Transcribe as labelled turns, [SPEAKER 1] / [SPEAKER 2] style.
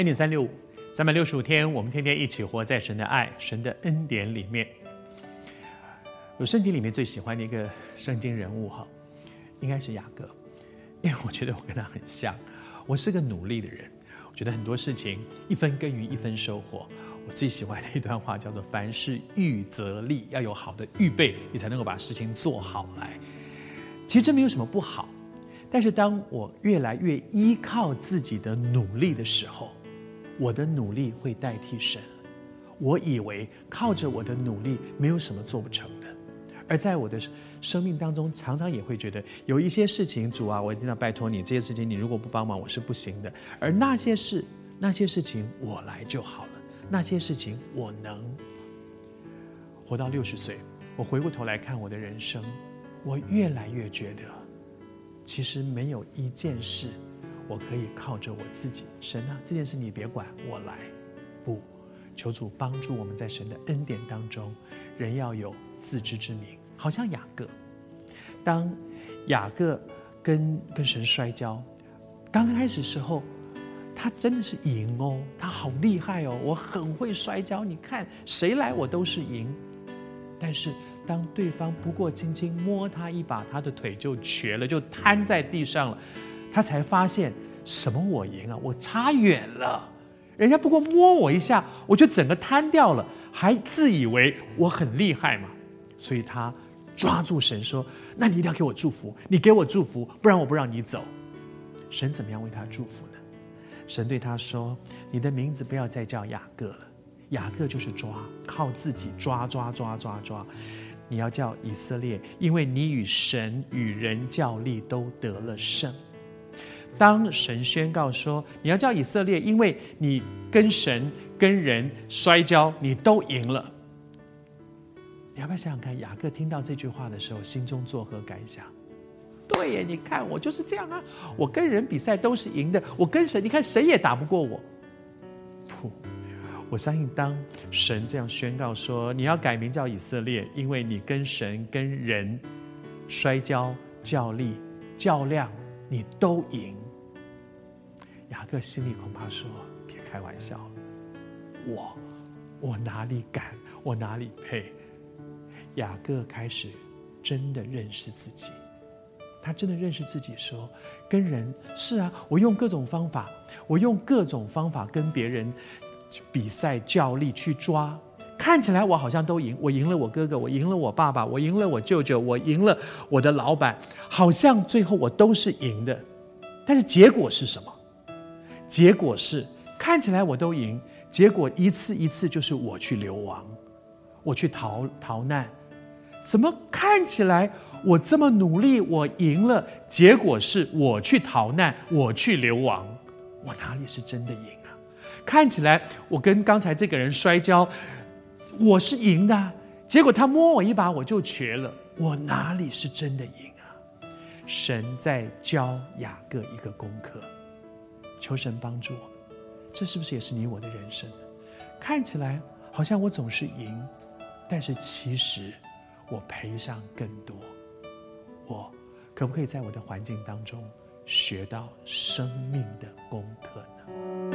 [SPEAKER 1] 恩典三六五，三百六十五天，我们天天一起活在神的爱、神的恩典里面。我圣经里面最喜欢的一个圣经人物哈，应该是雅各，因为我觉得我跟他很像。我是个努力的人，我觉得很多事情一分耕耘一分收获。我最喜欢的一段话叫做“凡事预则立”，要有好的预备，你才能够把事情做好来。其实这没有什么不好，但是当我越来越依靠自己的努力的时候，我的努力会代替神。我以为靠着我的努力没有什么做不成的。而在我的生命当中，常常也会觉得有一些事情，主啊，我一定要拜托你，这些事情你如果不帮忙，我是不行的。而那些事，那些事情我来就好了，那些事情我能活到六十岁。我回过头来看我的人生，我越来越觉得，其实没有一件事我可以靠着我自己。神啊，这件事你别管，我来。不，求主帮助我们在神的恩典当中，人要有自知之明。好像雅各，当雅各跟跟神摔跤，刚开始时候，他真的是赢哦，他好厉害哦，我很会摔跤，你看谁来我都是赢。但是当对方不过轻轻摸他一把，他的腿就瘸了，就瘫在地上了，他才发现什么我赢了，我差远了，人家不过摸我一下，我就整个瘫掉了，还自以为我很厉害嘛，所以他。抓住神说：“那你一定要给我祝福，你给我祝福，不然我不让你走。”神怎么样为他祝福呢？神对他说：“你的名字不要再叫雅各了，雅各就是抓，靠自己抓抓抓抓抓。你要叫以色列，因为你与神与人较力都得了胜。当神宣告说你要叫以色列，因为你跟神跟人摔跤，你都赢了。”你要不要想想看，雅各听到这句话的时候，心中作何感想？对耶，你看我就是这样啊，我跟人比赛都是赢的，我跟神，你看谁也打不过我。不，我相信当神这样宣告说，你要改名叫以色列，因为你跟神跟人摔跤、较力、较量，你都赢。雅各心里恐怕说：别开玩笑，我我哪里敢，我哪里配？雅各开始真的认识自己，他真的认识自己，说跟人是啊，我用各种方法，我用各种方法跟别人比赛较力去抓，看起来我好像都赢，我赢了我哥哥，我赢了我爸爸，我赢了我舅舅，我赢了我的老板，好像最后我都是赢的，但是结果是什么？结果是看起来我都赢，结果一次一次就是我去流亡，我去逃逃难。怎么看起来我这么努力，我赢了，结果是我去逃难，我去流亡，我哪里是真的赢啊？看起来我跟刚才这个人摔跤，我是赢的，结果他摸我一把，我就瘸了，我哪里是真的赢啊？神在教雅各一个功课，求神帮助我，这是不是也是你我的人生？看起来好像我总是赢，但是其实。我赔上更多，我可不可以在我的环境当中学到生命的功课呢？